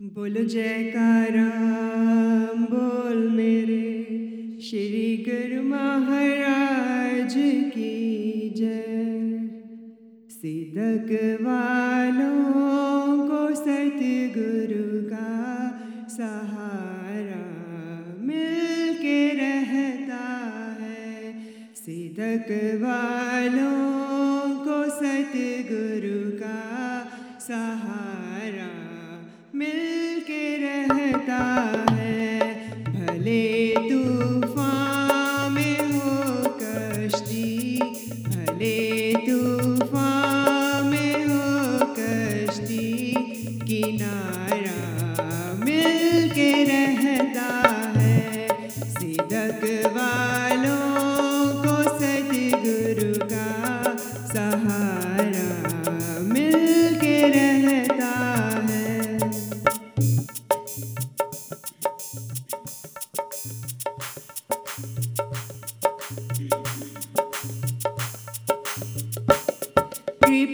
बोल जयकारा बोल मेरे श्री गुरु महाराज की जय। सिदक वालों को सतगुरु का सहारा मिलके रहता है। सिदक वालों को सतगुरु का सहारा मिल के रहता है, भले तूफ़ान में हो कश्ती, भले तूफ़ान में हो कश्ती, किनारा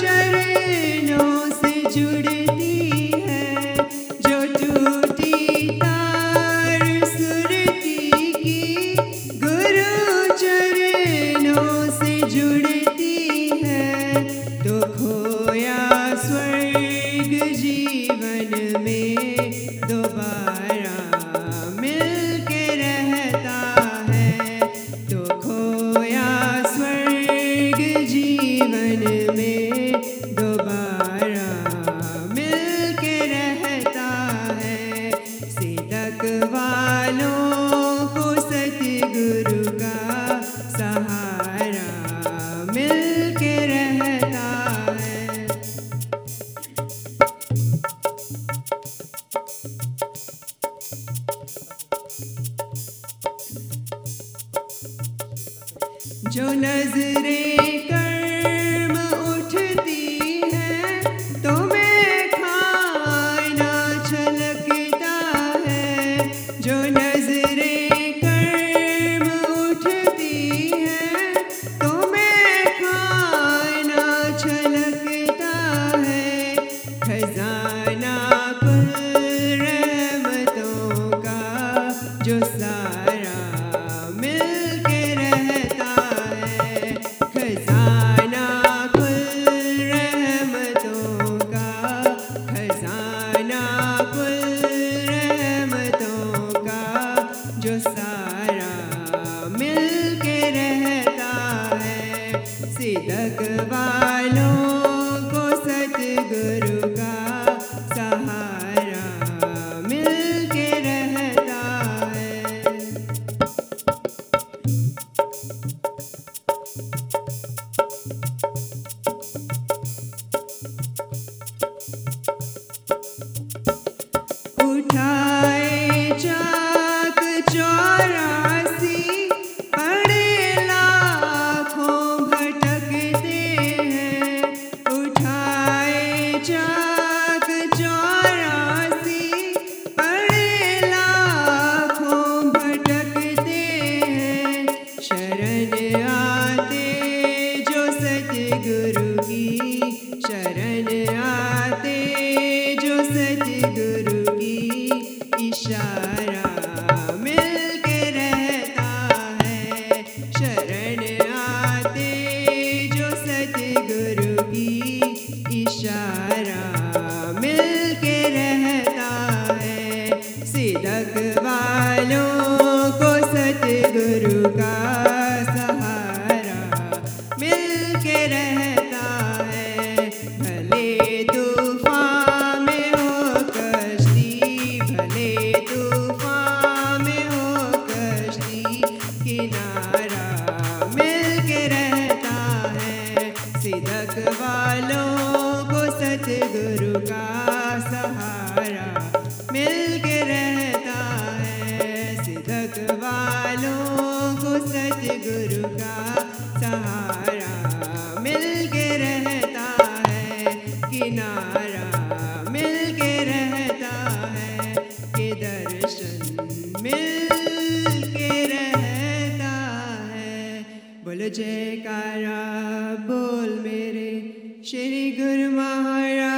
change. city. बालो को सतगुरु चरण आते जो सचगुरु सतगुरु का सहारा मिल के रहता है सिदक वालों को सतगुरु का सहारा। मिल के रहता है किनारा मिल के रहता है कि दर्शन मिल के रहता है। बोलो जयकारा, बोल मेरे श्री गुरु महाराज।